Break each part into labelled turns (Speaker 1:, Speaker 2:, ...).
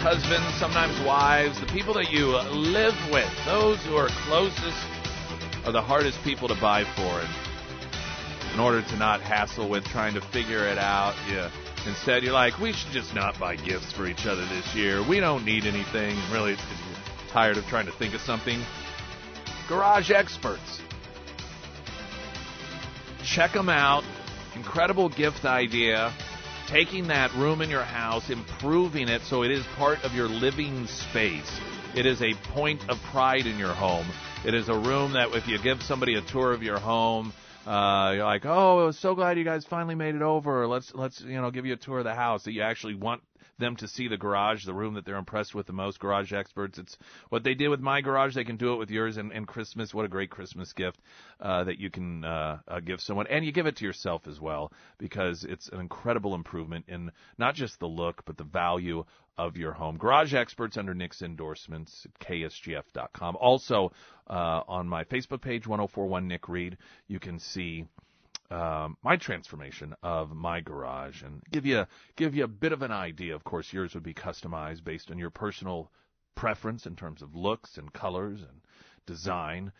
Speaker 1: husbands, sometimes wives, the people that you live with, those who are closest, are the hardest people to buy for. And in order to not hassle with trying to figure it out, yeah. Instead, you're like, we should just not buy gifts for each other this year. We don't need anything. Really, it's because you're tired of trying to think of something. Garage experts. Check them out. Incredible gift idea. Taking that room in your house, improving it so it is part of your living space. It is a point of pride in your home. It is a room that if you give somebody a tour of your home, uh, you're like, oh, so glad you guys finally made it over. Let's let's you know give you a tour of the house that you actually want them to see the garage, the room that they're impressed with the most. Garage experts. It's what they did with my garage. They can do it with yours. And, and Christmas, what a great Christmas gift uh, that you can uh, uh, give someone, and you give it to yourself as well because it's an incredible improvement in not just the look but the value of your home. Garage experts under Nick's endorsements ksgf.com. Also uh, on my Facebook page, 1041 Nick Reed, you can see um, my transformation of my garage and give you give you a bit of an idea. Of course, yours would be customized based on your personal preference in terms of looks and colors and design.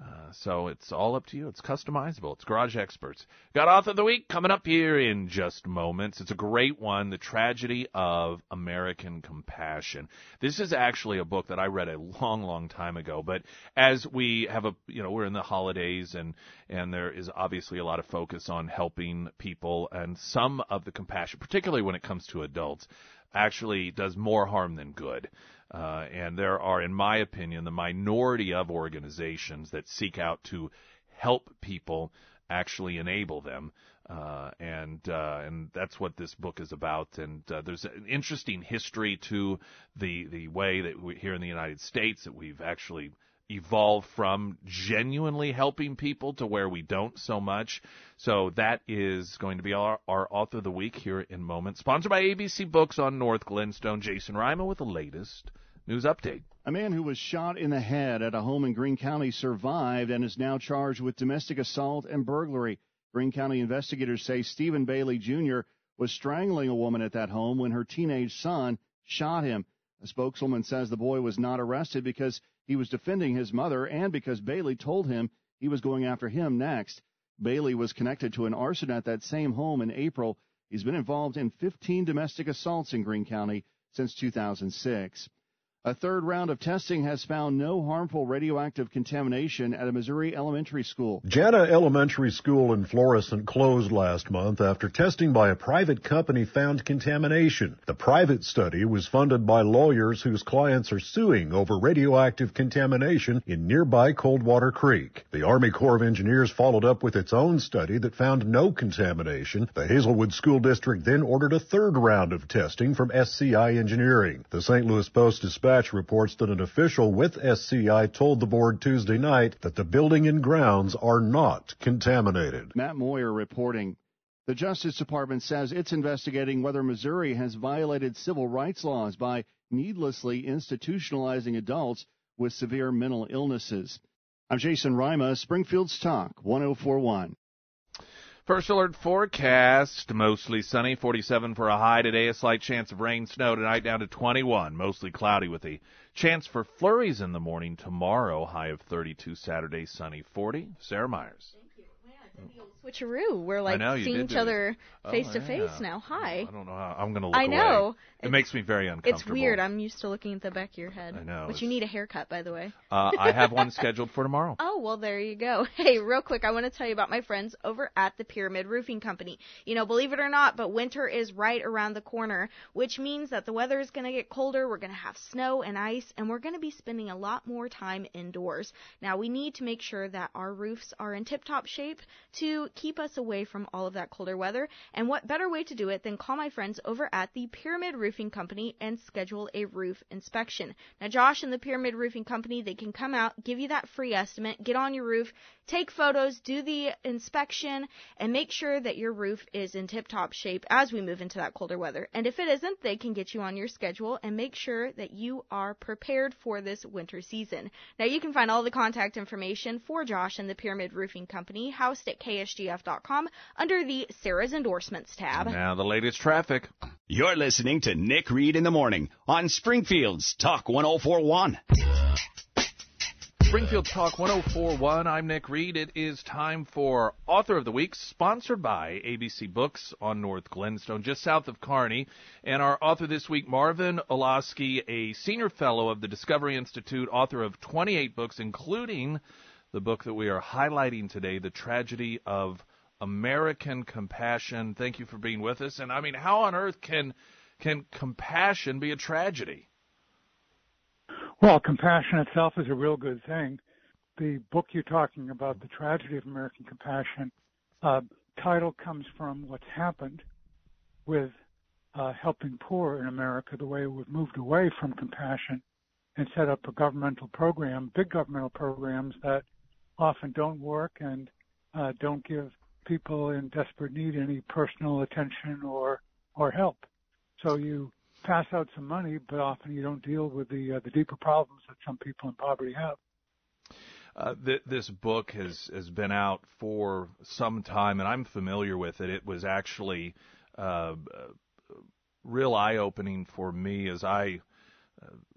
Speaker 1: Uh, so it's all up to you. It's customizable. It's Garage Experts. Got Author of the Week coming up here in just moments. It's a great one, The Tragedy of American Compassion. This is actually a book that I read a long, long time ago, but as we have a, you know, we're in the holidays and, and there is obviously a lot of focus on helping people and some of the compassion, particularly when it comes to adults, actually does more harm than good. Uh, and there are, in my opinion, the minority of organizations that seek out to help people actually enable them. Uh, and uh, and that's what this book is about. And uh, there's an interesting history to the the way that we, here in the United States that we've actually evolved from genuinely helping people to where we don't so much. So that is going to be our, our author of the week here in moments. Sponsored by ABC Books on North Glenstone. Jason Reimer with the latest news update.
Speaker 2: A man who was shot in the head at a home in Greene County survived and is now charged with domestic assault and burglary. Greene County investigators say Stephen Bailey Jr. was strangling a woman at that home when her teenage son shot him. A spokeswoman says the boy was not arrested because he was defending his mother and because Bailey told him he was going after him next. Bailey was connected to an arson at that same home in April. He's been involved in 15 domestic assaults in Greene County since 2006. A third round of testing has found no harmful radioactive contamination at a Missouri elementary school.
Speaker 3: Jana Elementary School in Florissant closed last month after testing by a private company found contamination. The private study was funded by lawyers whose clients are suing over radioactive contamination in nearby Coldwater Creek. The Army Corps of Engineers followed up with its own study that found no contamination. The Hazelwood School District then ordered a third round of testing from SCI Engineering. The St. Louis Post Dispatch Dispatch reports that an official with SCI told the board Tuesday night that the building and grounds are not contaminated.
Speaker 2: Matt Moyer reporting. The Justice Department says it's investigating whether Missouri has violated civil rights laws by needlessly institutionalizing adults with severe mental illnesses. I'm Jason Rima, Springfield's Talk 1041.
Speaker 1: First alert forecast mostly sunny, 47 for a high today. A slight chance of rain, snow tonight down to 21. Mostly cloudy with a chance for flurries in the morning tomorrow. High of 32 Saturday, sunny 40. Sarah Myers
Speaker 4: switcheroo. We're like
Speaker 1: know,
Speaker 4: seeing each other face to face now. Hi.
Speaker 1: I don't know how I'm going to look
Speaker 4: I know.
Speaker 1: Away. It makes me very uncomfortable.
Speaker 4: It's weird. I'm used to looking at the back of your head.
Speaker 1: I know.
Speaker 4: But you need a haircut, by the way.
Speaker 1: Uh, I have one scheduled for tomorrow.
Speaker 4: Oh, well, there you go. Hey, real quick, I want to tell you about my friends over at the Pyramid Roofing Company. You know, believe it or not, but winter is right around the corner, which means that the weather is going to get colder. We're going to have snow and ice, and we're going to be spending a lot more time indoors. Now, we need to make sure that our roofs are in tip top shape to keep us away from all of that colder weather. And what better way to do it than call my friends over at the Pyramid Roofing Company and schedule a roof inspection. Now, Josh and the Pyramid Roofing Company, they can come out, give you that free estimate, get on your roof, take photos, do the inspection, and make sure that your roof is in tip top shape as we move into that colder weather. And if it isn't, they can get you on your schedule and make sure that you are prepared for this winter season. Now, you can find all the contact information for Josh and the Pyramid Roofing Company housed at KSGF.com under the Sarah's Endorsements tab.
Speaker 1: Now, the latest traffic.
Speaker 5: You're listening to Nick Reed in the Morning on Springfield's Talk 1041.
Speaker 1: Springfield Talk 1041. I'm Nick Reed. It is time for Author of the Week, sponsored by ABC Books on North Glenstone, just south of Kearney. And our author this week, Marvin Olasky, a senior fellow of the Discovery Institute, author of 28 books, including the book that we are highlighting today, The Tragedy of American Compassion. Thank you for being with us. And I mean, how on earth can can compassion be a tragedy?
Speaker 6: Well, compassion itself is a real good thing. The book you're talking about, The Tragedy of American Compassion, uh, title comes from what's happened with uh, helping poor in America, the way we've moved away from compassion and set up a governmental program, big governmental programs that often don't work and uh, don't give people in desperate need any personal attention or or help. So you pass out some money, but often you don't deal with the uh, the deeper problems that some people in poverty have.
Speaker 1: Uh, th- this book has has been out for some time, and I'm familiar with it. It was actually uh, real eye opening for me as I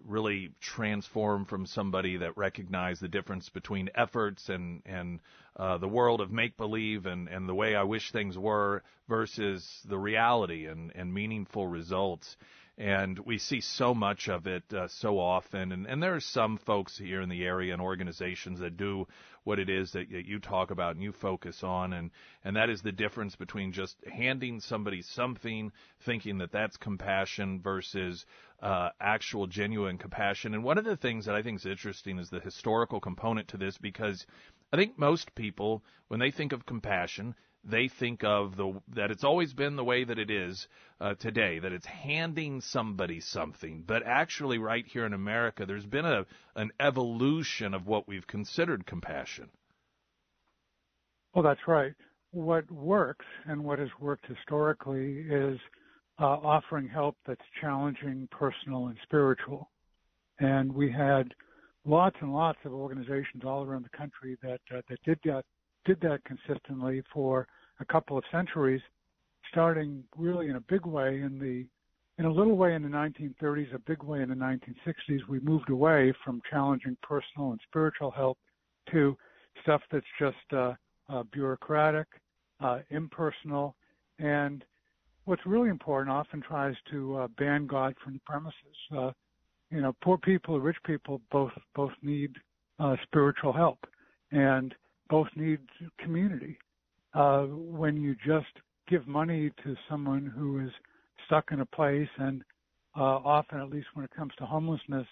Speaker 1: really transform from somebody that recognized the difference between efforts and and uh, the world of make believe and and the way I wish things were versus the reality and and meaningful results and we see so much of it uh, so often. And, and there are some folks here in the area and organizations that do what it is that, you talk about and you focus on, and and that is the difference between just handing somebody something, thinking that that's compassion versus uh, actual genuine compassion. And one of the things that I think is interesting is the historical component to this because I think most people, when they think of compassion, they think of the that it's always been the way that it is uh, today that it's handing somebody something. But actually right here in America there's been a an evolution of what we've considered compassion.
Speaker 6: Well that's right. What works and what has worked historically is uh, offering help that's challenging personal and spiritual. And we had lots and lots of organizations all around the country that uh, that did that did that consistently for a couple of centuries, starting really in a big way in the in a little way in the 1930s, a big way in the 1960s. We moved away from challenging personal and spiritual help to stuff that's just uh, uh, bureaucratic, uh, impersonal, and what's really important often tries to uh, ban God from the premises. Uh, you know, poor people, rich people both both need uh, spiritual help, and both need community. Uh, when you just give money to someone who is stuck in a place, and uh, often, at least when it comes to homelessness,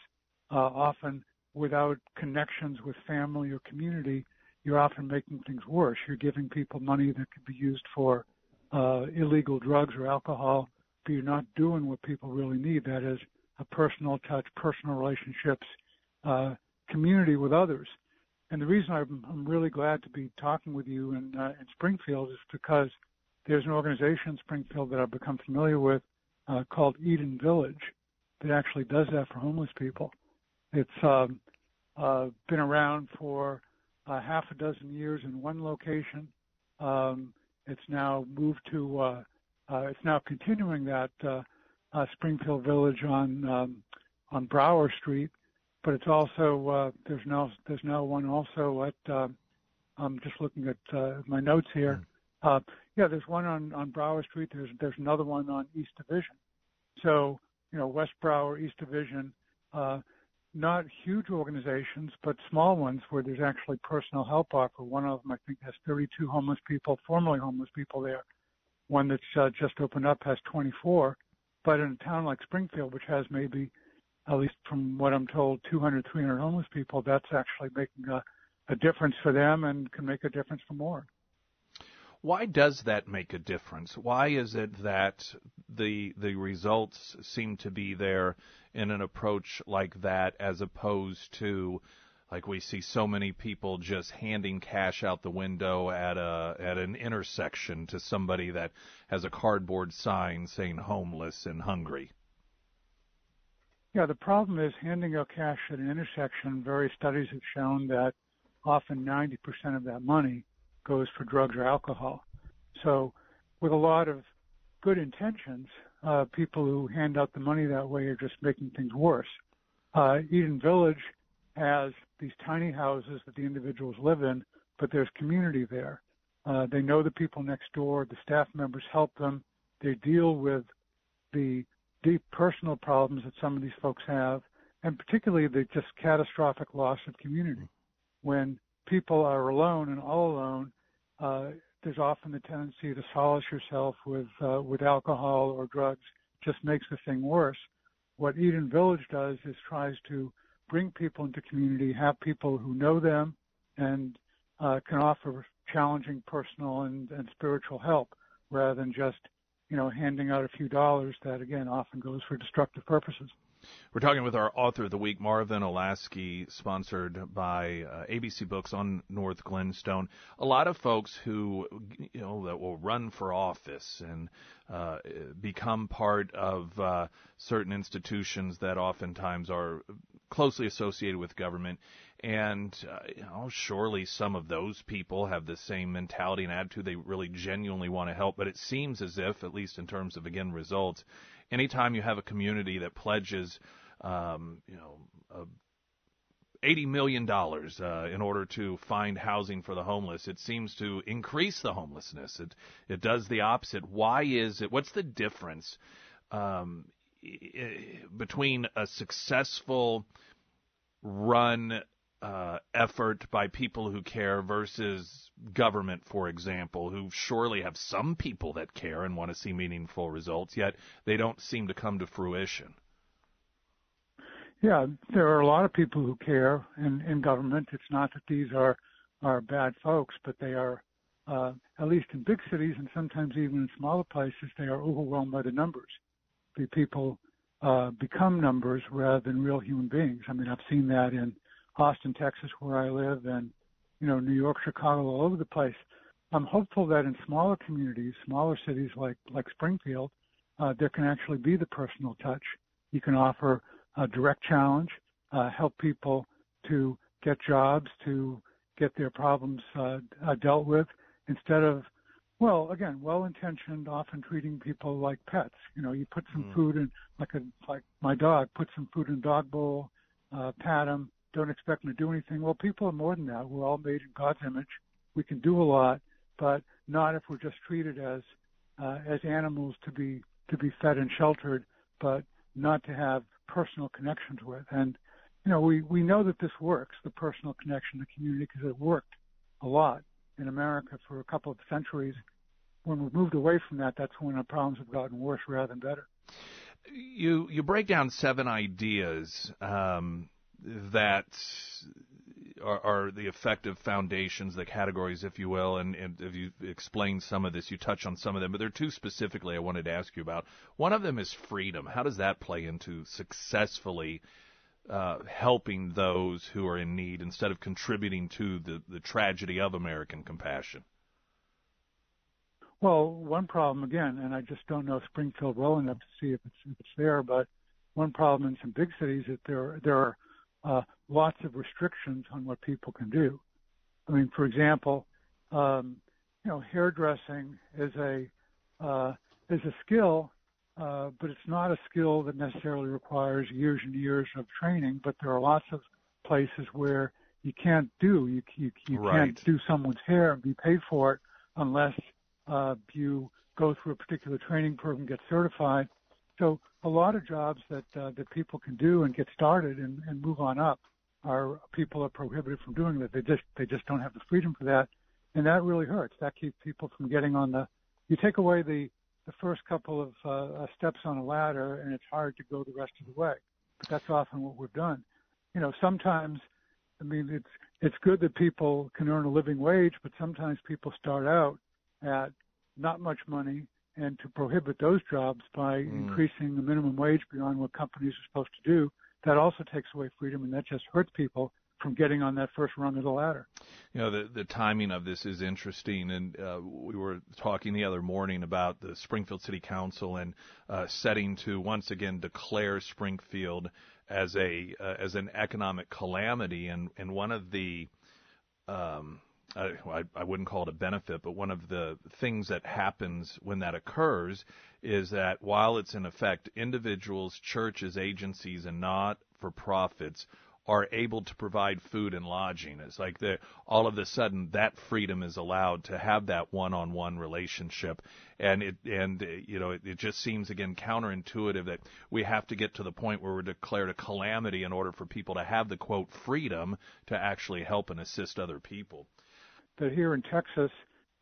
Speaker 6: uh, often without connections with family or community, you're often making things worse. You're giving people money that could be used for uh, illegal drugs or alcohol, but you're not doing what people really need. That is a personal touch, personal relationships, uh, community with others. And the reason I'm, I'm really glad to be talking with you in, uh, in Springfield is because there's an organization in Springfield that I've become familiar with uh, called Eden Village that actually does that for homeless people. It's um, uh, been around for uh, half a dozen years in one location. Um, it's now moved to, uh, uh, it's now continuing that uh, uh, Springfield Village on um, on Brower Street, but it's also uh, there's now there's now one also at uh, I'm just looking at uh, my notes here. Uh, yeah, there's one on on Brower Street. There's there's another one on East Division. So you know West Brower, East Division, uh, not huge organizations, but small ones where there's actually personal help offer. One of them I think has 32 homeless people, formerly homeless people there. One that's uh, just opened up has 24. But in a town like Springfield, which has maybe at least from what I'm told, 200, 300 homeless people, that's actually making a, a difference for them and can make a difference for more.
Speaker 1: Why does that make a difference? Why is it that the the results seem to be there in an approach like that as opposed to like we see so many people just handing cash out the window at a at an intersection to somebody that has a cardboard sign saying homeless and hungry?
Speaker 6: Yeah, the problem is handing out cash at an intersection. Various studies have shown that often 90% of that money goes for drugs or alcohol. So, with a lot of good intentions, uh, people who hand out the money that way are just making things worse. Uh, Eden Village has these tiny houses that the individuals live in, but there's community there. Uh, they know the people next door. The staff members help them. They deal with the deep personal problems that some of these folks have, and particularly the just catastrophic loss of community. When people are alone and all alone, uh, there's often the tendency to solace yourself with uh, with alcohol or drugs. Just makes the thing worse. What Eden Village does is tries to bring people into community, have people who know them, and uh, can offer challenging personal and, and spiritual help rather than just you know handing out a few dollars that again often goes for destructive purposes.
Speaker 1: We're talking with our author of the week, Marvin Olasky, sponsored by uh, ABC Books on North Glenstone. A lot of folks who, you know, that will run for office and uh, become part of uh, certain institutions that oftentimes are closely associated with government. And, uh, surely some of those people have the same mentality and attitude. They really genuinely want to help. But it seems as if, at least in terms of, again, results, anytime you have a community that pledges, um, you know, $80 million uh, in order to find housing for the homeless. It seems to increase the homelessness. It, it does the opposite. Why is it? What's the difference um, between a successful run uh, effort by people who care versus government, for example, who surely have some people that care and want to see meaningful results, yet they don't seem to come to fruition.
Speaker 6: Yeah, there are a lot of people who care in, in government. It's not that these are are bad folks, but they are, uh, at least in big cities and sometimes even in smaller places, they are overwhelmed by the numbers. The people uh, become numbers rather than real human beings. I mean, I've seen that in Austin, Texas, where I live, and you know, New York, Chicago, all over the place. I'm hopeful that in smaller communities, smaller cities like like Springfield, uh, there can actually be the personal touch. You can offer a direct challenge, uh, help people to get jobs, to get their problems uh, uh dealt with, instead of well, again, well-intentioned, often treating people like pets. You know, you put some mm. food in, like a like my dog, put some food in a dog bowl, uh, pat him, don't expect them to do anything. Well, people are more than that. We're all made in God's image. We can do a lot, but not if we're just treated as uh, as animals to be to be fed and sheltered, but not to have personal connections with. And you know, we we know that this works, the personal connection, the community, because it worked a lot in America for a couple of centuries. When we've moved away from that, that's when our problems have gotten worse rather than better.
Speaker 1: You you break down seven ideas um, that are, are, the effective foundations, the categories, if you will, and, and if you explain some of this, you touch on some of them, but there are two specifically I wanted to ask you about. One of them is freedom. How does that play into successfully uh, helping those who are in need instead of contributing to the, the tragedy of American compassion?
Speaker 6: Well, one problem again, and I just don't know Springfield well enough to see if it's if it's there, but one problem in some big cities is that there there are uh, lots of restrictions on what people can do. I mean, for example, um, you know, hairdressing is a uh, is a skill, uh, but it's not a skill that necessarily requires years and years of training. But there are lots of places where you can't do you you, you
Speaker 1: right.
Speaker 6: can't do someone's hair and be paid for it unless uh, you go through a particular training program, get certified. So a lot of jobs that uh, that people can do and get started and, and move on up are people are prohibited from doing that. They just they just don't have the freedom for that, and that really hurts. That keeps people from getting on the. You take away the the first couple of uh, steps on a ladder, and it's hard to go the rest of the way. But that's often what we've done. You know, sometimes, I mean, it's it's good that people can earn a living wage, but sometimes people start out at not much money and to prohibit those jobs by mm. increasing the minimum wage beyond what companies are supposed to do, that also takes away freedom and that just hurts people from getting on that first rung of the ladder.
Speaker 1: You know, the the timing of this is interesting, and uh, we were talking the other morning about the Springfield City Council and uh, setting to once again declare Springfield as a uh, as an economic calamity, and and one of the um, I, I wouldn't call it a benefit, but one of the things that happens when that occurs is that while it's in effect, individuals, churches, agencies, and not for profits are able to provide food and lodging. It's like all of a sudden that freedom is allowed to have that one-on-one relationship, and it and you know it, it just seems again counterintuitive that we have to get to the point where we're declared a calamity in order for people to have the quote freedom to actually help and assist other people.
Speaker 6: But here in Texas,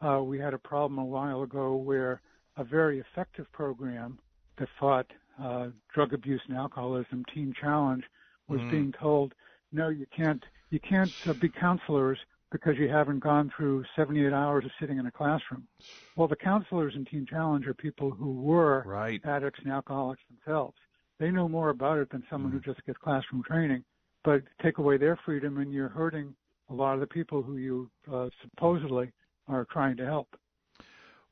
Speaker 6: uh, we had a problem a while ago where a very effective program that fought uh, drug abuse and alcoholism, Teen Challenge, was mm. being told, no, you can't, you can't uh, be counselors because you haven't gone through 78 hours of sitting in a classroom. Well, the counselors in Teen Challenge are people who were
Speaker 1: right.
Speaker 6: addicts and alcoholics themselves. They know more about it than someone mm. who just gets classroom training. But take away their freedom, and you're hurting a lot of the people who you uh, supposedly are trying to help.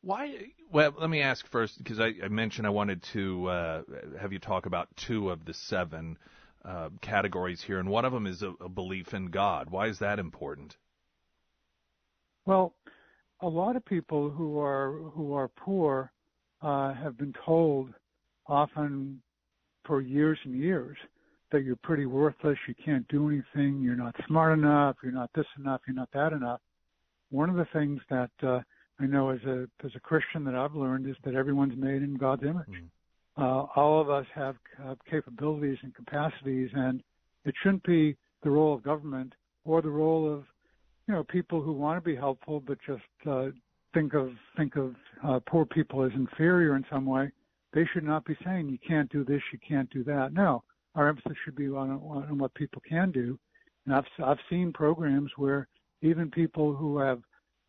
Speaker 1: Why? Well, let me ask first because I, I mentioned I wanted to uh, have you talk about two of the seven uh, categories here, and one of them is a, a belief in God. Why is that important?
Speaker 6: Well, a lot of people who are who are poor uh, have been told, often for years and years, that you're pretty worthless, you can't do anything, you're not smart enough, you're not this enough, you're not that enough. One of the things that uh, I know as a as a Christian that I've learned is that everyone's made in God's image. Mm uh, all of us have uh, capabilities and capacities, and it shouldn't be the role of government or the role of you know people who want to be helpful but just uh, think of think of uh, poor people as inferior in some way. They should not be saying you can't do this, you can't do that. No, our emphasis should be on, on what people can do. And I've I've seen programs where even people who have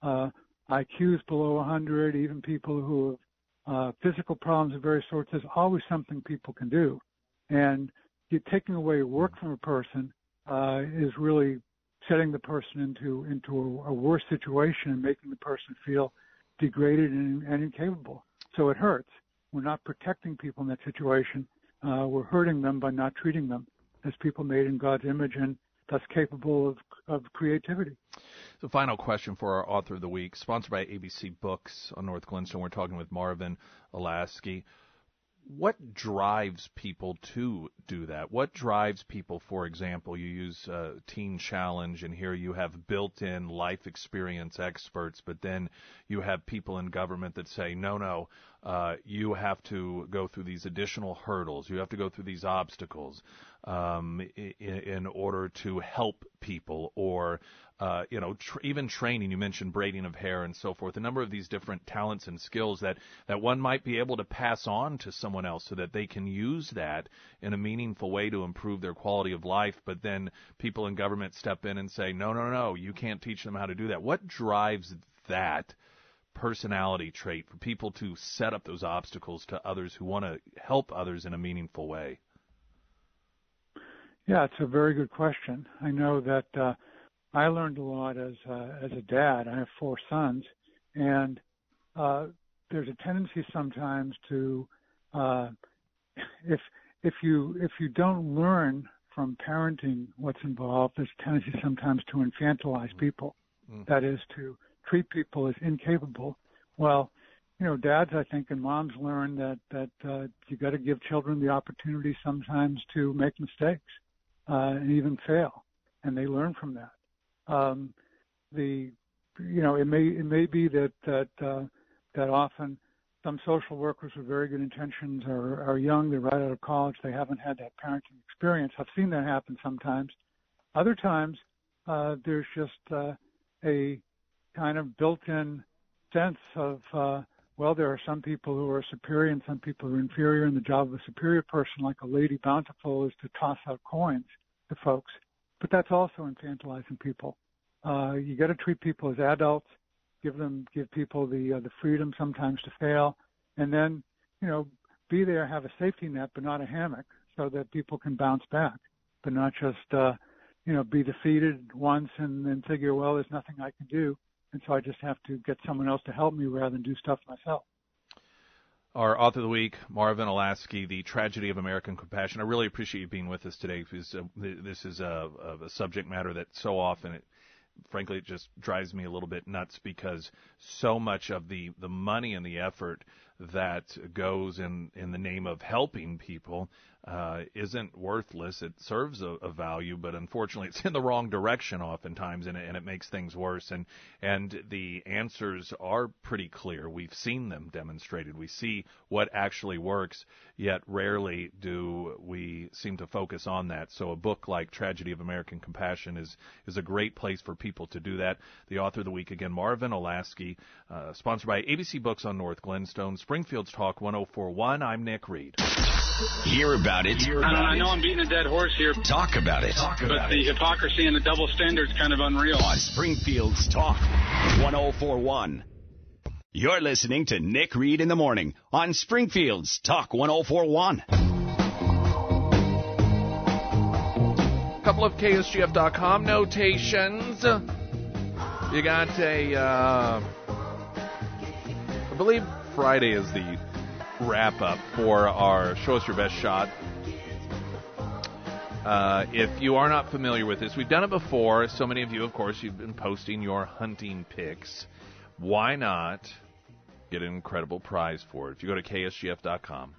Speaker 6: uh, IQs below 100, even people who have uh, physical problems of various sorts, there's always something people can do. And taking away work from a person uh, is really setting the person into into a, a, worse situation and making the person feel degraded and, and, incapable. So it hurts. We're not protecting people in that situation. Uh, we're hurting them by not treating them as people made in God's image and thus capable of, of creativity.
Speaker 1: The final question for our author of the week, sponsored by ABC Books on North Glenstone. We're talking with Marvin Olasky. What drives people to do that? What drives people, for example, you use uh, Teen Challenge, and here you have built in life experience experts, but then you have people in government that say, no, no, uh, you have to go through these additional hurdles, you have to go through these obstacles um, in, in order to help people or uh, you know, tr- even training. You mentioned braiding of hair and so forth. A number of these different talents and skills that that one might be able to pass on to someone else, so that they can use that in a meaningful way to improve their quality of life. But then people in government step in and say, no, no, no, you can't teach them how to do that. What drives that? Personality trait for people to set up those obstacles to others who want to help others in a meaningful way?
Speaker 6: Yeah, it's a very good question. I know that uh, I learned a lot as uh, as a dad. I have four sons, and uh, there's a tendency sometimes to uh, if if you if you don't learn from parenting what's involved, there's a tendency sometimes to infantilize mm-hmm. people. Mm-hmm. That is to treat people as incapable. Well, you know, dads, I think, and moms learn that that uh, you got to give children the opportunity sometimes to make mistakes uh, and even fail, and they learn from that. Um, the you know it may it may be that that uh, that often some social workers with very good intentions are are young they're right out of college they haven't had that parenting experience. I've seen that happen sometimes. Other times uh, there's just uh, a kind of built-in sense of uh, well, there are some people who are superior and some people who are inferior, and the job of a superior person, like a Lady Bountiful, is to toss out coins to folks but that's also infantilizing people. Uh, you got to treat people as adults, give them, give people the uh, the freedom sometimes to fail, and then, you know, be there, have a safety net, but not a hammock, so that people can bounce back, but not just, uh, you know, be defeated once and then figure, well, there's nothing I can do, and so I just have to get someone else to help me rather than do stuff myself.
Speaker 1: Our author of the week, Marvin Olasky, The Tragedy of American Compassion. I really appreciate you being with us today because uh, this is a, a, subject matter that so often it, frankly, it just drives me a little bit nuts because so much of the the money and the effort that goes in in the name of helping people uh, isn't worthless. It serves a, a, value, but unfortunately, it's in the wrong direction oftentimes, and it, and it makes things worse. And and the answers are pretty clear. We've seen them demonstrated. We see what actually works, yet rarely do we seem to focus on that. So a book like Tragedy of American Compassion is is a great place for people to do that. The author of the week again, Marvin Olasky, uh, sponsored by ABC Books on North Glenstone, Springfield's Talk 1041. I'm Nick Reed.
Speaker 5: Hear about it. Hear
Speaker 7: about I, I know I'm beating a dead horse here.
Speaker 5: Talk about it. Talk
Speaker 7: about
Speaker 5: but
Speaker 7: the hypocrisy and the double standards kind of unreal.
Speaker 5: On Springfield's Talk 1041. You're listening to Nick Reed in the morning on Springfield's Talk 1041.
Speaker 1: A couple of KSGF.com notations. You got a, uh, I believe Friday is the wrap up for our Show Us Your Best Shot. Uh, if you are not familiar with this, we've done it before. So many of you, of course, you've been posting your hunting pics. Why not get an incredible prize for it? If you go to ksgf.com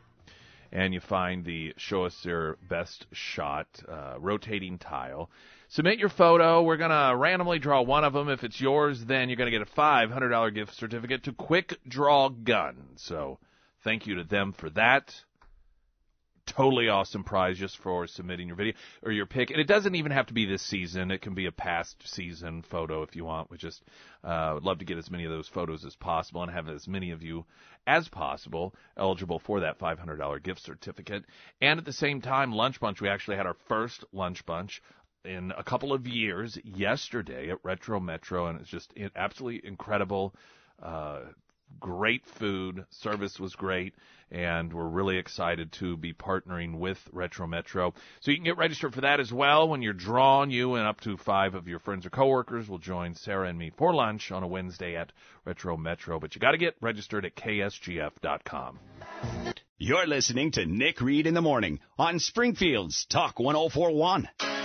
Speaker 1: and you find the Show Us Your Best Shot uh, rotating tile, submit your photo. We're going to randomly draw one of them. If it's yours, then you're going to get a $500 gift certificate to Quick Draw Gun. So Thank you to them for that. Totally awesome prize just for submitting your video or your pick. And it doesn't even have to be this season. It can be a past season photo if you want. We just uh, would love to get as many of those photos as possible and have as many of you as possible eligible for that $500 gift certificate. And at the same time, Lunch Bunch, we actually had our first Lunch Bunch in a couple of years yesterday at Retro Metro, and it's just absolutely incredible. Uh, great food, service was great, and we're really excited to be partnering with Retro Metro. So you can get registered for that as well. When you're drawn, you and up to five of your friends or coworkers will join Sarah and me for lunch on a Wednesday at Retro Metro. But you got to get registered at ksgf.com.
Speaker 5: You're listening to Nick Reed in the morning on Springfield's Talk 1041.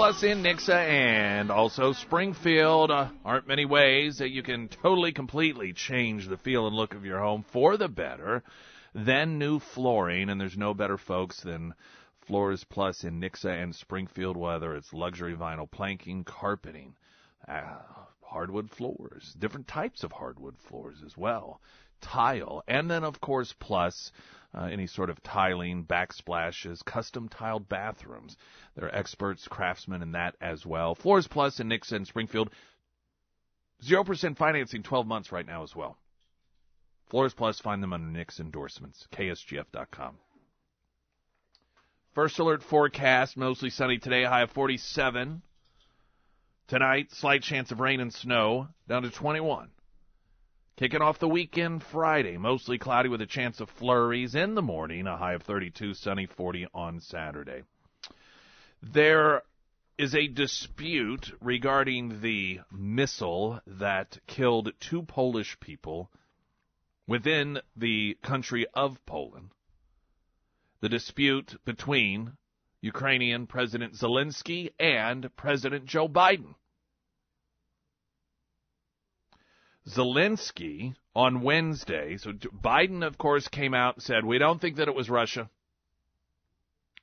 Speaker 1: Plus in Nixa and also Springfield. Uh, aren't many ways that you can totally, completely change the feel and look of your home for the better than new flooring. And there's no better folks than Floors Plus in Nixa and Springfield, whether it's luxury vinyl planking, carpeting, uh, hardwood floors, different types of hardwood floors as well, tile, and then, of course, Plus uh, any sort of tiling, backsplashes, custom tiled bathrooms. There are experts, craftsmen in that as well. Floors Plus in Nixon, Springfield. 0% financing 12 months right now as well. Floors Plus, find them under Nick's endorsements, ksgf.com. First alert forecast, mostly sunny today, high of 47. Tonight, slight chance of rain and snow, down to 21. Kicking off the weekend Friday, mostly cloudy with a chance of flurries in the morning, a high of 32, sunny 40 on Saturday. There is a dispute regarding the missile that killed two Polish people within the country of Poland. The dispute between Ukrainian President Zelensky and President Joe Biden. Zelensky on Wednesday, so Biden, of course, came out and said, We don't think that it was Russia.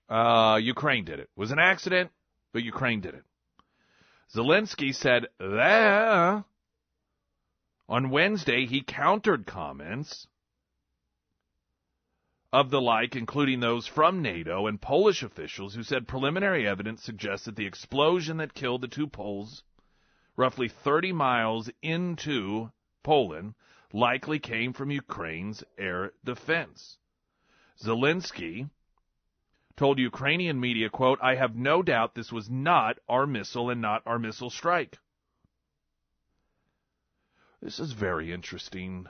Speaker 1: Uh, Ukraine did it. It was an accident, but Ukraine did it. Zelensky said, There. On Wednesday, he countered comments of the like, including those from NATO and Polish officials who said preliminary evidence suggests that the explosion that killed the two Poles roughly 30 miles into Poland, likely came from Ukraine's air defense. Zelensky told Ukrainian media, quote, I have no doubt this was not our missile and not our missile strike. This is very interesting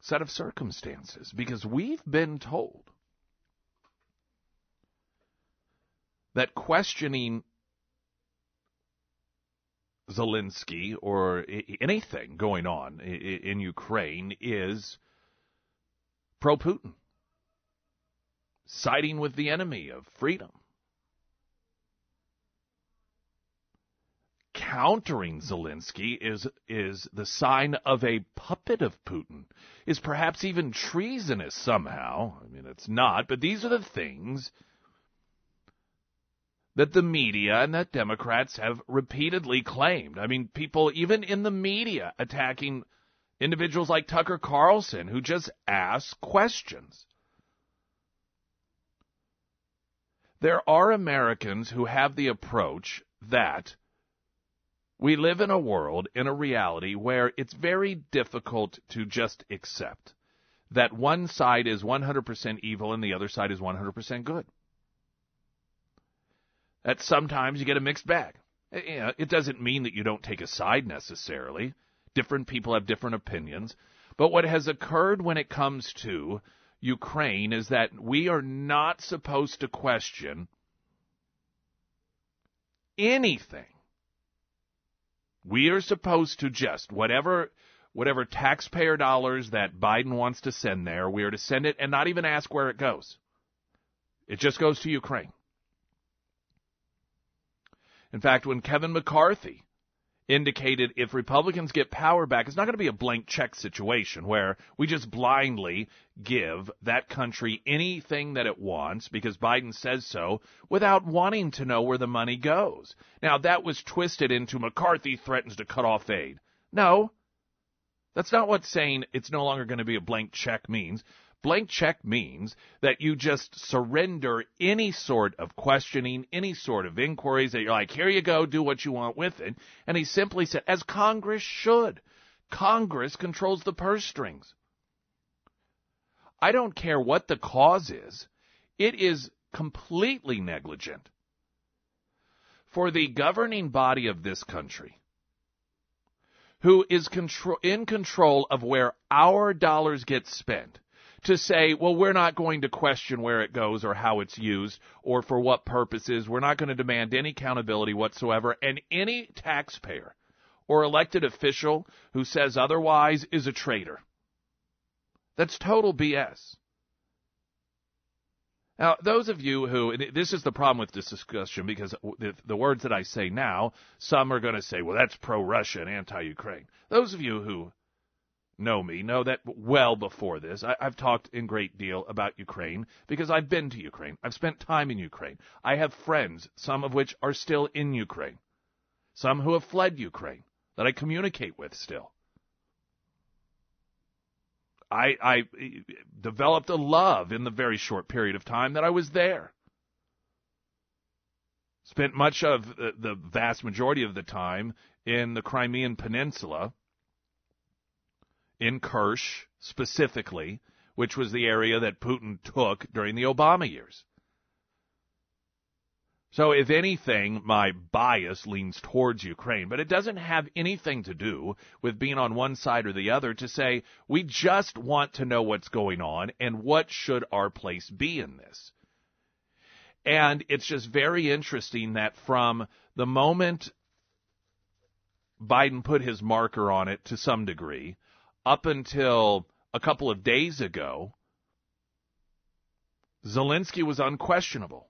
Speaker 1: set of circumstances because we've been told that questioning Zelensky or anything going on in Ukraine is pro Putin, siding with the enemy of freedom. countering Zelensky is is the sign of a puppet of Putin, is perhaps even treasonous somehow. I mean, it's not, but these are the things that the media and that Democrats have repeatedly claimed. I mean, people even in the media attacking individuals like Tucker Carlson who just ask questions. There are Americans who have the approach that we live in a world, in a reality, where it's very difficult to just accept that one side is 100% evil and the other side is 100% good. That sometimes you get a mixed bag. Eh, eh, it doesn't mean that you don't take a side necessarily. Different people have different opinions. But what has occurred when it comes to Ukraine is that we are not supposed to question anything we are supposed to just whatever whatever taxpayer dollars that Biden wants to send there, we are to send it and not even ask where it goes. It just goes to Ukraine. In fact, when Kevin McCarthy indicated if Republicans get power back, it's not going to be a blank check situation where we just blindly give that country anything that it wants because Biden says so without wanting to know where the money goes. Now, that was twisted into McCarthy threatens to cut off aid. No, that's not what saying it's no longer going to be a blank check means. Blank check means that you just surrender any sort of questioning, any sort of inquiries that you're like, here you go, do what you want with it. And he simply said, as Congress should. Congress controls the purse strings. I don't care what the cause is. It is completely negligent for the governing body of this country who is control, in control of where our dollars get spent to say, well, we're not going to question where it goes or how it's used or for what purposes. We're not going to demand any accountability whatsoever. And any taxpayer or elected official who says otherwise is a traitor. That's total BS. Now, those of you who, this is the problem with this discussion because the, the words that I say now, some are going to say, well, that's pro Russia and anti Ukraine. Those of you who know me know that well before this. I, have talked in great deal about Ukraine because I've been to Ukraine. I've spent time in Ukraine. I have friends, some of which are still in Ukraine, some who have fled Ukraine that I communicate with still. I, I eh, developed a love in the very short period of time that I was there. Spent much of the, the vast majority of the time in the Crimean Peninsula in Kerch specifically, which was the area that Putin took during the Obama years. So, if anything, my bias leans towards Ukraine, but it doesn't have anything to do with being on one side or the other to say we just want to know what's going on and what should our place be in this. And it's just very interesting that from the moment Biden put his marker on it to some degree, up until a couple of days ago, Zelensky was unquestionable.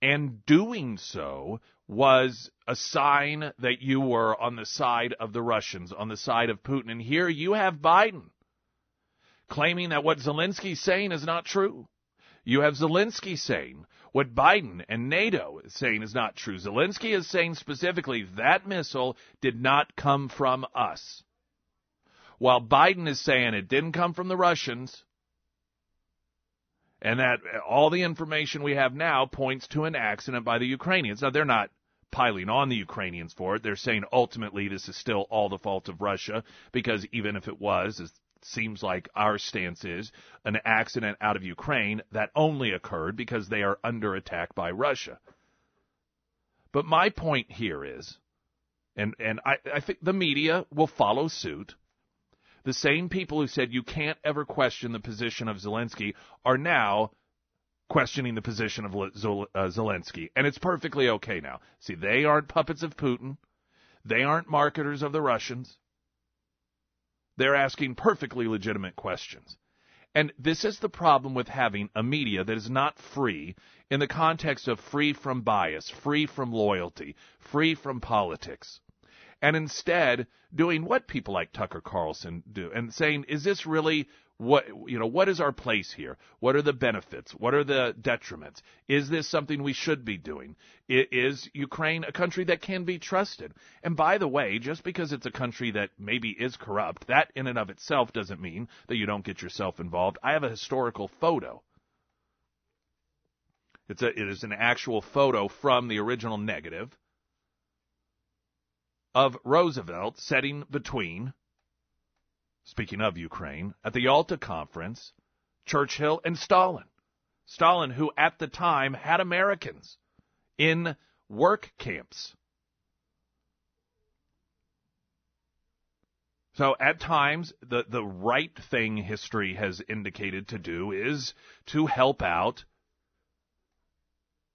Speaker 1: And doing so was a sign that you were on the side of the Russians, on the side of Putin. And here you have Biden claiming that what Zelensky's saying is not true. You have Zelensky saying what Biden and NATO is saying is not true. Zelensky is saying specifically that missile did not come from us. While Biden is saying it didn't come from the Russians, and that all the information we have now points to an accident by the Ukrainians. Now, they're not piling on the Ukrainians for it. They're saying ultimately this is still all the fault of Russia because even if it was, as seems like our stance is an accident out of Ukraine that only occurred because they are under attack by Russia. But my point here is, and, and I, I think the media will follow suit. The same people who said you can't ever question the position of Zelensky are now questioning the position of uh, Zelensky. And it's perfectly okay now. See, they aren't puppets of Putin. They aren't marketers of the Russians. They're asking perfectly legitimate questions. And this is the problem with having a media that is not free in the context of free from bias, free from loyalty, free from politics. And instead doing what people like Tucker Carlson do and saying, is this really what you know what is our place here? What are the benefits? What are the detriments? Is this something we should be doing? Is ukraine a country that can be trusted? And by the way just because it's a country that maybe is corrupt that in and of itself doesn't mean that you don't get yourself involved. I have a historical photo. It's a it is an actual photo from the original negative of roosevelt sitting between speaking of Ukraine, at the Yalta Conference, Churchill and Stalin. Stalin, who at the time had Americans in work camps. So at times, the, the right thing history has indicated to do is to help out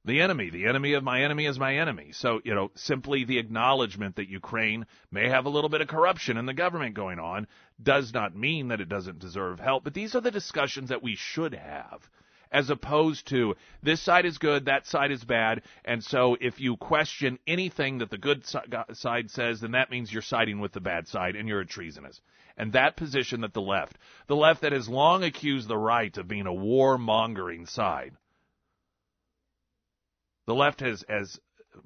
Speaker 1: the enemy. The enemy of my enemy is my enemy. So, you know, simply the acknowledgement that Ukraine may have a little bit of corruption in the government going on does not mean that it doesn't deserve help. But these are the discussions that we should have. As opposed to this side is good, that side is bad, and so if you question anything that the good side says, then that means you're siding with the bad side and you're a treasonous. And that position that the left, the left that has long accused the right of being a warmongering side, the left has,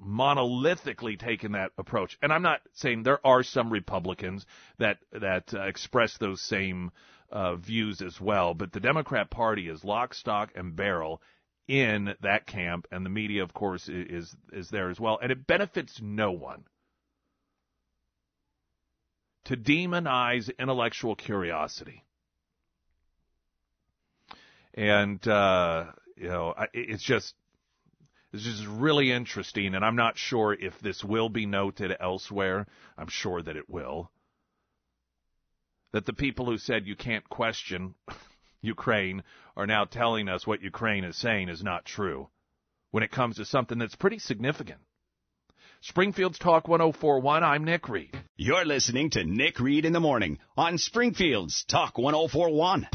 Speaker 1: monolithically taken that approach. And I'm not saying there are some Republicans that that uh, express those same uh, views as well, but the Democrat Party is lock, stock, and barrel in that camp, and the media, of course, is is there as well, and it benefits no one to demonize intellectual curiosity. And uh, you know, it's just this is really interesting, and I'm not sure if this will be noted elsewhere. I'm sure that it will. That the people who said you can't question Ukraine are now telling us what Ukraine is saying is not true when it comes to something that's pretty significant. Springfield's Talk 1041, I'm Nick Reed.
Speaker 5: You're listening to Nick Reed in the Morning on Springfield's Talk 1041.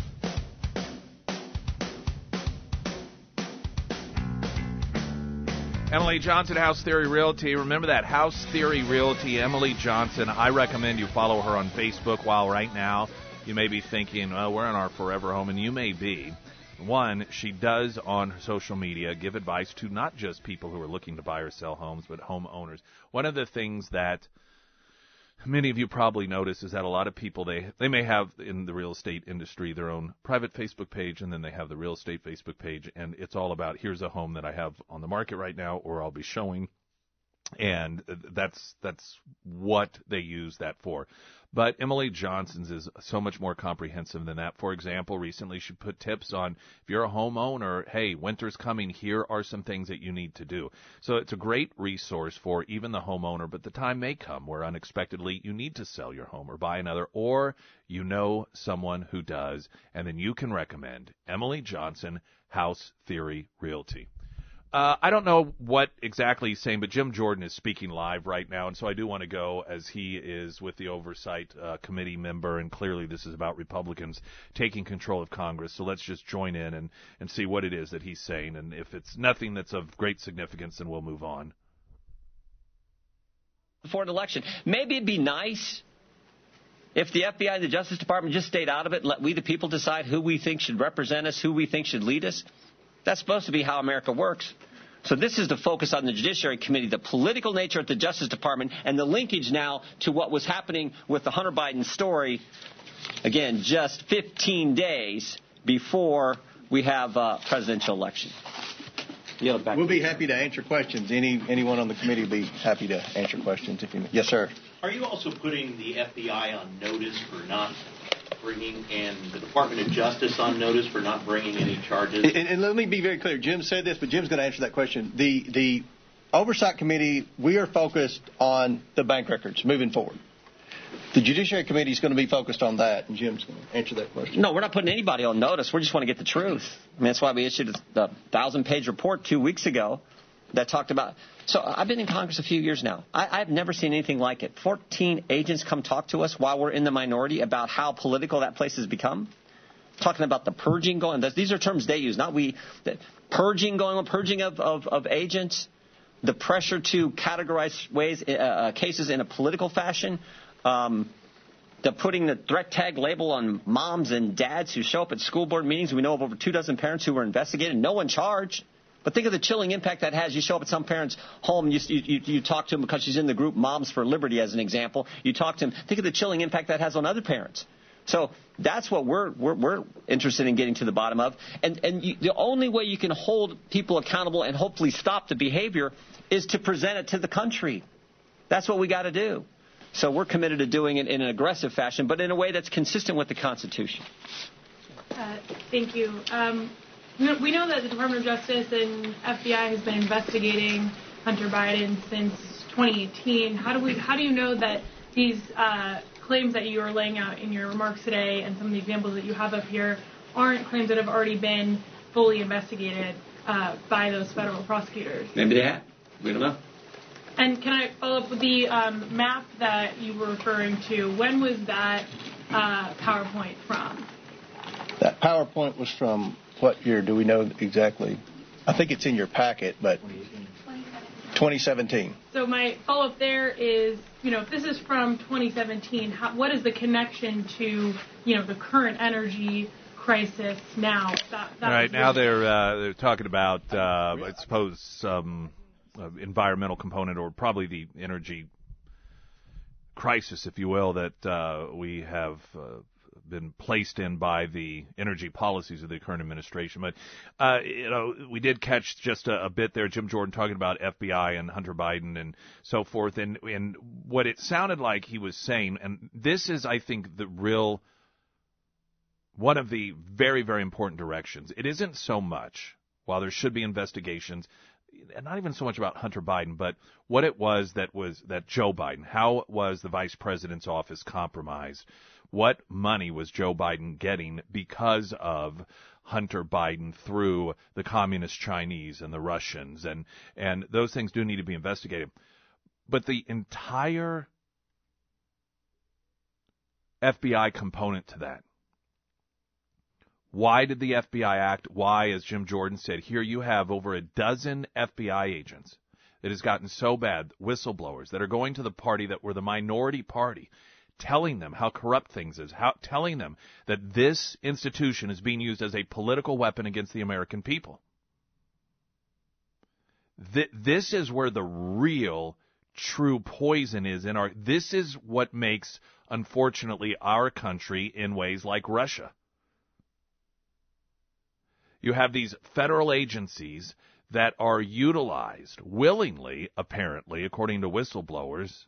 Speaker 1: Emily Johnson, House Theory Realty. Remember that House Theory Realty, Emily Johnson. I recommend you follow her on Facebook. While right now you may be thinking, well, we're in our forever home, and you may be. One, she does on social media give advice to not just people who are looking to buy or sell homes, but homeowners. One of the things that many of you probably notice is that a lot of people they they may have in the real estate industry their own private Facebook page and then they have the real estate Facebook page and it's all about here's a home that I have on the market right now or I'll be showing and uh, that's that's what they use that for. But Emily Johnson's is so much more comprehensive than that. For example, recently she put tips on if you're a homeowner, hey, winter's coming, here are some things that you need to do. So it's a great resource for even the homeowner, but the time may come where unexpectedly you need to sell your home or buy another, or you know someone who does, and then you can recommend Emily Johnson House Theory Realty. Uh, I don't know what exactly he's saying, but Jim Jordan is speaking live right now, and so I do want to go as he is with the oversight uh, committee member, and clearly this is about Republicans taking control of Congress. So let's just join in and, and see what it is that he's saying, and if it's nothing that's of great significance, then we'll move on.
Speaker 8: Before an election, maybe it'd be nice if the FBI and the Justice Department just stayed out of it and let we the people decide who we think should represent us, who we think should lead us. That's supposed to be how America works. So this is the focus on the Judiciary Committee, the political nature at the Justice Department, and the linkage now to what was happening with the Hunter Biden story. Again, just 15 days before we have a presidential election.
Speaker 9: We'll be happy to answer questions. Any anyone on the committee will be happy to answer questions if you. Yes, sir.
Speaker 10: Are you also putting the FBI on notice for not bringing and the Department of Justice on notice for not bringing any charges?
Speaker 9: And, and let me be very clear. Jim said this, but Jim's going to answer that question. The the oversight committee, we are focused on the bank records moving forward. The Judiciary Committee is going to be focused on that, and Jim's going to answer that question.
Speaker 8: No, we're not putting anybody on notice. We just want to get the truth. I mean, that's why we issued a thousand-page report two weeks ago that talked about. So I've been in Congress a few years now. I, I've never seen anything like it. 14 agents come talk to us while we're in the minority about how political that place has become. Talking about the purging going. On. These are terms they use, not we. Purging going on, purging of, of, of agents, the pressure to categorize ways, uh, uh, cases in a political fashion. Um, the putting the threat tag label on moms and dads who show up at school board meetings. We know of over two dozen parents who were investigated, no one charged. But think of the chilling impact that has. You show up at some parent's home, you, you, you talk to them because she's in the group Moms for Liberty, as an example. You talk to them. Think of the chilling impact that has on other parents. So that's what we're, we're, we're interested in getting to the bottom of. And, and you, the only way you can hold people accountable and hopefully stop the behavior is to present it to the country. That's what we got to do. So we're committed to doing it in an aggressive fashion, but in a way that's consistent with the Constitution.
Speaker 11: Uh, thank you. Um, we know that the Department of Justice and FBI has been investigating Hunter Biden since 2018. How do we? How do you know that these uh, claims that you are laying out in your remarks today and some of the examples that you have up here aren't claims that have already been fully investigated uh, by those federal prosecutors?
Speaker 8: Maybe they have. We don't know.
Speaker 11: And can I follow up with the um, map that you were referring to? When was that uh, PowerPoint from?
Speaker 9: That PowerPoint was from what year? Do we know exactly? I think it's in your packet, but 2017.
Speaker 11: So my follow up there is, you know, if this is from 2017, how, what is the connection to, you know, the current energy crisis now?
Speaker 1: That, that right now they're uh, they're talking about, uh, I suppose, some uh, environmental component or probably the energy crisis, if you will, that uh, we have uh, been placed in by the energy policies of the current administration. But uh, you know, we did catch just a, a, bit there, Jim Jordan talking about FBI and Hunter Biden and so forth, and and what it sounded like he was saying, and this is, I think, the real one of the very very important directions. It isn't so much while there should be investigations not even so much about Hunter Biden, but what it was that was that Joe Biden, how was the vice president's office compromised what money was Joe Biden getting because of Hunter Biden through the communist Chinese and the Russians and and those things do need to be investigated. But the entire FBI component to that. Why did the FBI act? Why, as Jim Jordan said, here you have over a dozen FBI agents that has gotten so bad, whistleblowers that are going to the party that were the minority party telling them how corrupt things is, how, telling them that this institution is being used as a political weapon against the American people. Th- this is where the real true poison is in our this is what makes unfortunately our country in ways like Russia. You have these federal agencies that are utilized willingly apparently according to whistleblowers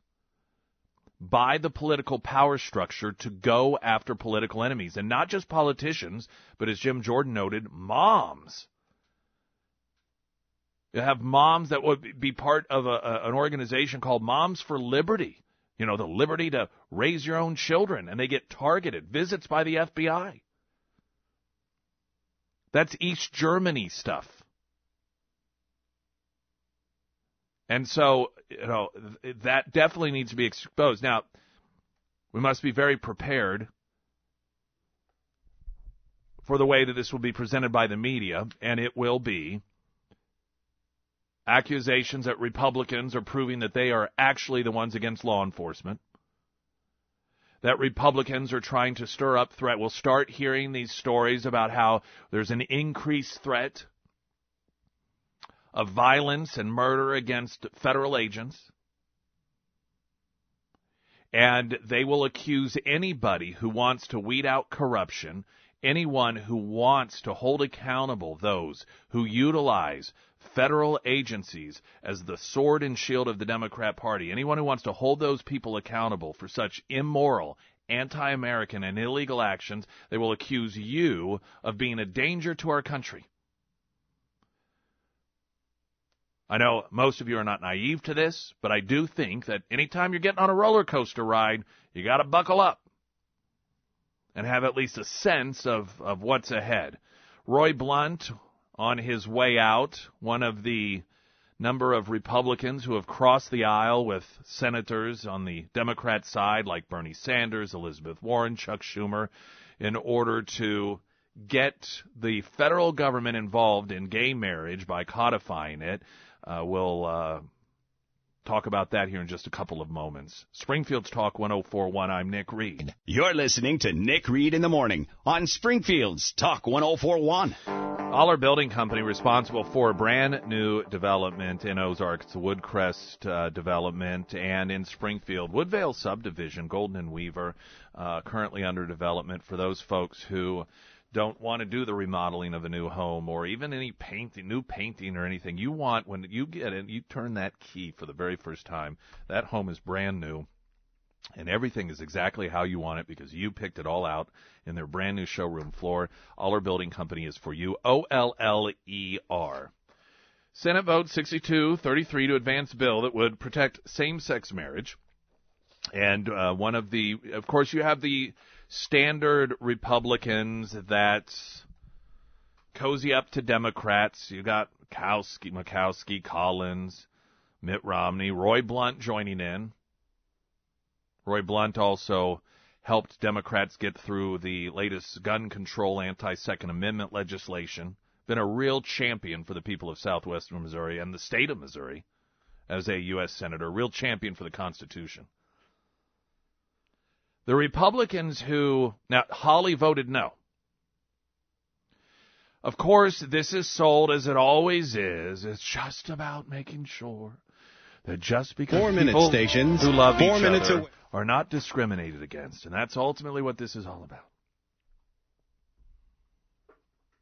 Speaker 1: by the political power structure to go after political enemies. And not just politicians, but as Jim Jordan noted, moms. You have moms that would be part of a, a, an organization called Moms for Liberty. You know, the liberty to raise your own children, and they get targeted, visits by the FBI. That's East Germany stuff. And so, you know, that definitely needs to be exposed. Now, we must be very prepared for the way that this will be presented by the media, and it will be accusations that Republicans are proving that they are actually the ones against law enforcement. That Republicans are trying to stir up threat. We'll start hearing these stories about how there's an increased threat of violence and murder against federal agents. And they will accuse anybody who wants to weed out corruption, anyone who wants to hold accountable those who utilize federal agencies as the sword and shield of the Democrat Party, anyone who wants to hold those people accountable for such immoral, anti American, and illegal actions, they will accuse you of being a danger to our country. I know most of you are not naive to this, but I do think that anytime you're getting on a roller coaster ride, you got to buckle up and have at least a sense of, of what's ahead. Roy Blunt, on his way out, one of the number of Republicans who have crossed the aisle with senators on the Democrat side, like Bernie Sanders, Elizabeth Warren, Chuck Schumer, in order to get the federal government involved in gay marriage by codifying it. Uh, we'll uh, talk about that here in just a couple of moments. Springfield's Talk 1041. I'm Nick Reed.
Speaker 5: You're listening to Nick Reed in the Morning on Springfield's Talk 1041.
Speaker 1: Oller Building Company responsible for a brand new development in Ozarks, Woodcrest uh, development, and in Springfield, Woodvale subdivision, Golden and Weaver, uh, currently under development for those folks who don't want to do the remodeling of a new home or even any painting, new painting or anything. You want when you get it, you turn that key for the very first time. That home is brand new and everything is exactly how you want it because you picked it all out in their brand new showroom floor. Oller Building Company is for you. O L L E R. Senate vote 62-33 to advance bill that would protect same-sex marriage. And uh, one of the, of course, you have the standard Republicans that cozy up to Democrats. You got Murkowski, Murkowski, Collins, Mitt Romney, Roy Blunt joining in. Roy Blunt also helped Democrats get through the latest gun control anti Second Amendment legislation. Been a real champion for the people of southwestern Missouri and the state of Missouri as a U.S. Senator, real champion for the Constitution. The Republicans who, now, Hawley voted no. Of course, this is sold as it always is. It's just about making sure that just because
Speaker 5: four
Speaker 1: people
Speaker 5: minute stations
Speaker 1: who love
Speaker 5: four
Speaker 1: each
Speaker 5: minutes
Speaker 1: other
Speaker 5: away.
Speaker 1: are not discriminated against, and that's ultimately what this is all about.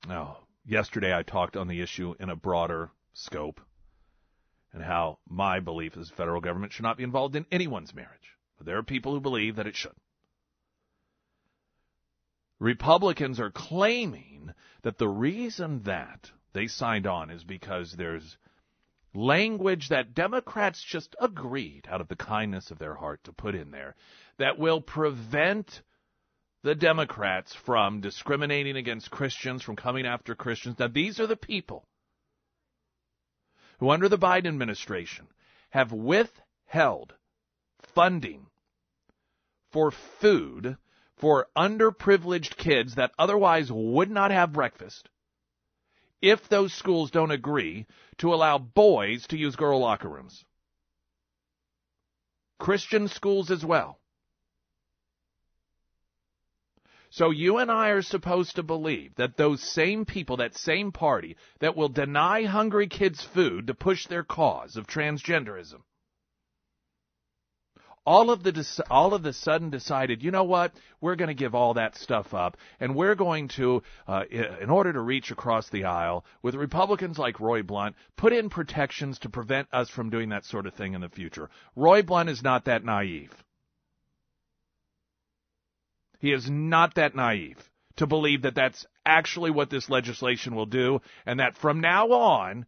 Speaker 1: Now, yesterday I talked on the issue in a broader scope and how my belief is the federal government should not be involved in anyone's marriage. But there are people who believe that it should. Republicans are claiming that the reason that they signed on is because there's language that Democrats just agreed out of the kindness of their heart to put in there that will prevent the Democrats from discriminating against Christians, from coming after Christians. Now, these are the people who, under the Biden administration, have withheld funding for food for underprivileged kids that otherwise would not have breakfast if those schools don't agree to allow boys to use girl locker rooms. Christian schools as well. So you and I are supposed to believe that those same people, that same party that will deny hungry kids food to push their cause of transgenderism, all of the all of the sudden decided, you know what, we're going to give all that stuff up, and we're going to, uh, in order to reach across the aisle with Republicans like Roy Blunt, put in protections to prevent us from doing that sort of thing in the future. Roy Blunt is not that naive. He is not that naive to believe that that's actually what this legislation will do, and that from now on,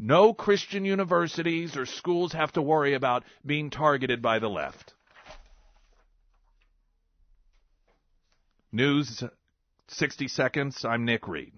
Speaker 1: no Christian universities or schools have to worry about being targeted by the left. News 60 seconds. I'm Nick Reed.